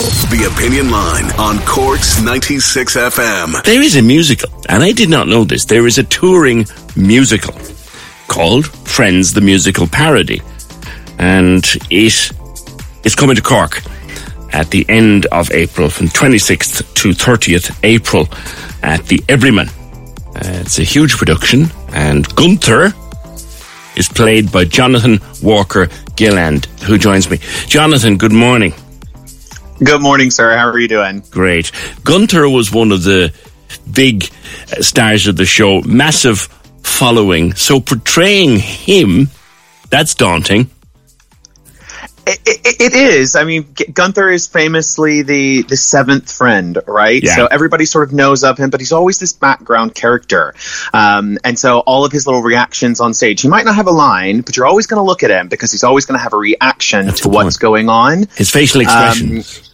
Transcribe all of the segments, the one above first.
The Opinion Line on Corks 96 FM. There is a musical, and I did not know this. There is a touring musical called Friends the Musical Parody. And it is coming to Cork at the end of April, from 26th to 30th April at the Everyman. Uh, it's a huge production, and Gunther is played by Jonathan Walker Gilland, who joins me. Jonathan, good morning. Good morning, sir. How are you doing? Great. Gunther was one of the big uh, stars of the show, massive following. So portraying him, that's daunting. It, it, it is. I mean, Gunther is famously the the seventh friend, right? Yeah. So everybody sort of knows of him, but he's always this background character. Um, and so all of his little reactions on stage, he might not have a line, but you're always going to look at him because he's always going to have a reaction That's to what's going on. His facial Um, expressions.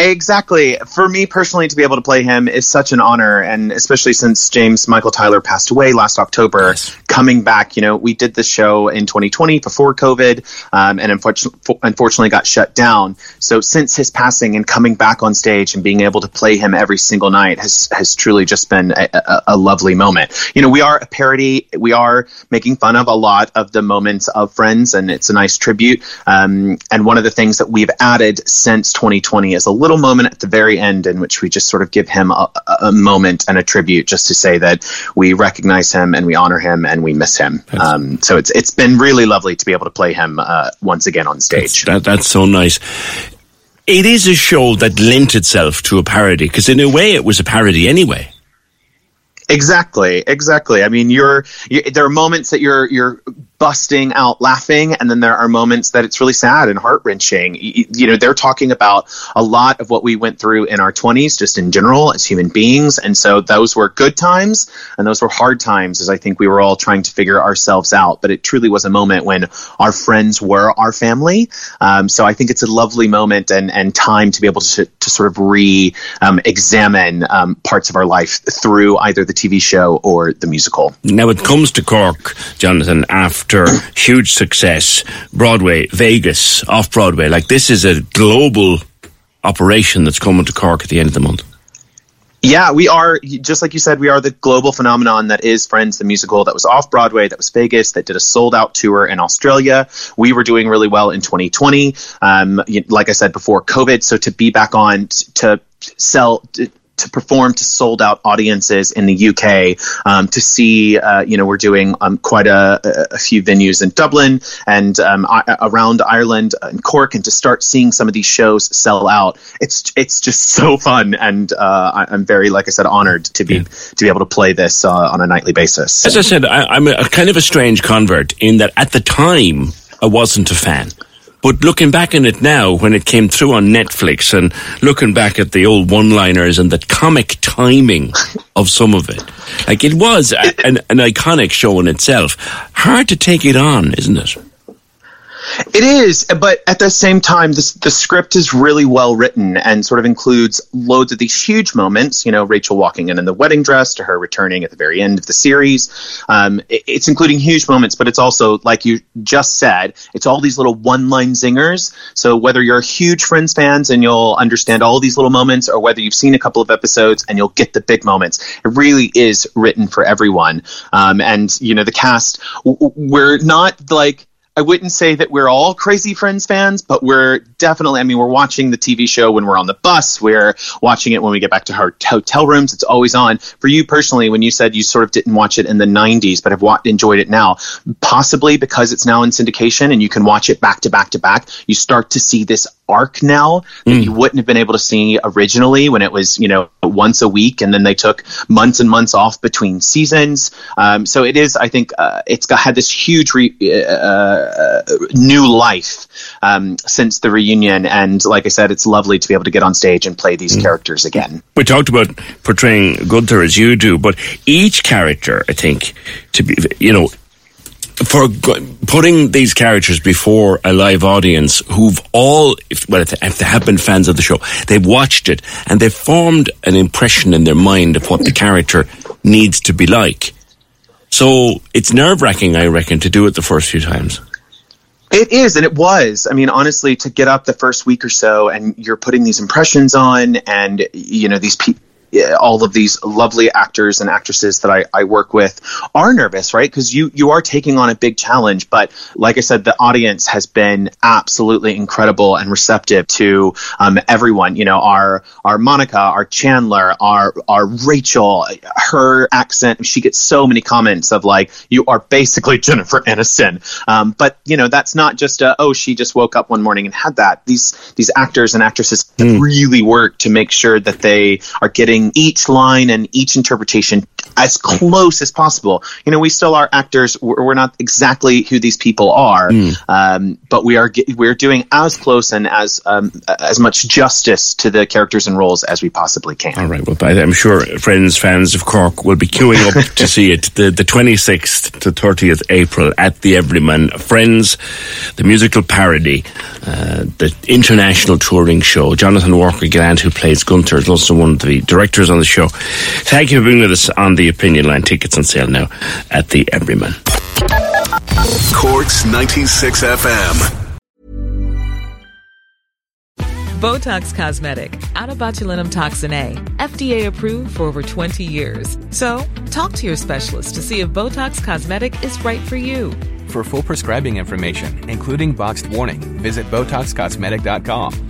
Exactly. For me personally, to be able to play him is such an honor, and especially since James Michael Tyler passed away last October, Yes. coming back. You know, we did the show in 2020 before COVID, um, and unfortunately, unfortunately got shut down. So since his passing and coming back on stage and being able to play him every single night has has truly just been a, a, a lovely moment. You know, we are a parody. We are making fun of a lot of the moments of Friends, and it's a nice tribute. Um, and one of the things that we've added since 2020 is a little moment at the very end in which we just sort of give him a, a- moment and a tribute, just to say that we recognize him and we honor him and we miss him. Um, so it's it's been really lovely to be able to play him uh, once again on stage. That, that's so nice. It is a show that lent itself to a parody because, in a way, it was a parody anyway. Exactly, exactly. I mean, you're you, there are moments that you're you're busting out laughing, and then there are moments that it's really sad and heart wrenching. You, know, they're talking about a lot of what we went through in our 20s, just in general as human beings, and so those were good times, and those were hard times, as I think we were all trying to figure ourselves out. But it truly was a moment when our friends were our family. Um, so I think it's a lovely moment and and time to be able to to sort of re um, um, parts of our life through either the TV show or the musical. Now, it comes to Cork, Jonathan, after huge success, Broadway, Vegas, off Broadway. Like, this is a global operation that's coming to Cork at the end of the month. Yeah, we are just like you said. We are the global phenomenon that is Friends, the musical that was off Broadway, that was Vegas, that did a sold out tour in Australia. We were doing really well in 2020. Um, like I said before, COVID. So to be back on to sell. To, perform to sold out audiences in the UK, um, to see, uh, you know, we're doing um, quite a, a few venues in Dublin and um, I- around Ireland and Cork, and to start seeing some of these shows sell out. It's it's just so fun, and uh, I- I'm very, like I said, honored to be to be able to play this uh, on a nightly basis. As I said, I, I'm a, a kind of a strange convert in that at the time I wasn't a fan. But looking back on it now, when it came through on Netflix and looking back at the old one liners and the comic timing of some of it, like it was a, an, an iconic show in itself. Hard to take it on, isn't it? It is, but at the same time, this, the script is really well written and sort of includes loads of these huge moments. You know, Rachel walking in in the wedding dress to her returning at the very end of the series. Um, it- it's including huge moments, but it's also, like you just said, it's all these little one-line zingers. So whether you're huge Friends fans and you'll understand all these little moments, or whether you've seen a couple of episodes and you'll get the big moments, it really is written for everyone. Um, and you know, the cast, we're not like I wouldn't say that we're all crazy Friends fans, but we're definitely. I mean, we're watching the TV show when we're on the bus. We're watching it when we get back to our hotel rooms. It's always on. For you personally, when you said you sort of didn't watch it in the '90s, but have enjoyed it now, possibly because it's now in syndication and you can watch it back to back to back, you start to see this arc now that mm. you wouldn't have been able to see originally when it was, you know, once a week, and then they took months and months off between seasons. Um, so it is, I think, uh, it's got had this huge re- uh, uh, new life um, since the reunion, and like I said, it's lovely to be able to get on stage and play these mm. characters again. We talked about portraying Gunther as you do, but each character, I think, to be, you know, for putting these characters before a live audience who've all, if, well, if they have been fans of the show, they've watched it and they've formed an impression in their mind of what the character needs to be like. So it's nerve wracking, I reckon, to do it the first few times. It is, and it was. I mean, honestly, to get up the first week or so, and you're putting these impressions on, and you know these people all of these lovely actors and actresses that I, I work with are nervous, right? Because you you are taking on a big challenge. But like I said, the audience has been absolutely incredible and receptive to um, everyone. You know, our our Monica, our Chandler, our our Rachel, her accent. She gets so many comments of like, "You are basically Jennifer Aniston." Um, but you know, that's not just a oh, she just woke up one morning and had that. These these actors and actresses mm. really work to make sure that they are getting each line and each interpretation as close as possible. You know, we still are actors. We're not exactly who these people are, mm. um, but we are we're doing as close and as um, as much justice to the characters and roles as we possibly can. All right. Well, I'm sure friends, fans of Cork will be queuing up to see it the the 26th to 30th April at the Everyman. Friends, the musical parody, uh, the international touring show. Jonathan Walker Grant, who plays Gunther, is also one of the directors directors on the show. Thank you for being with us on the Opinion Line. Tickets on sale now at the Everyman. Corks 96 FM. Botox Cosmetic, out of botulinum toxin A, FDA approved for over 20 years. So, talk to your specialist to see if Botox Cosmetic is right for you. For full prescribing information, including boxed warning, visit BotoxCosmetic.com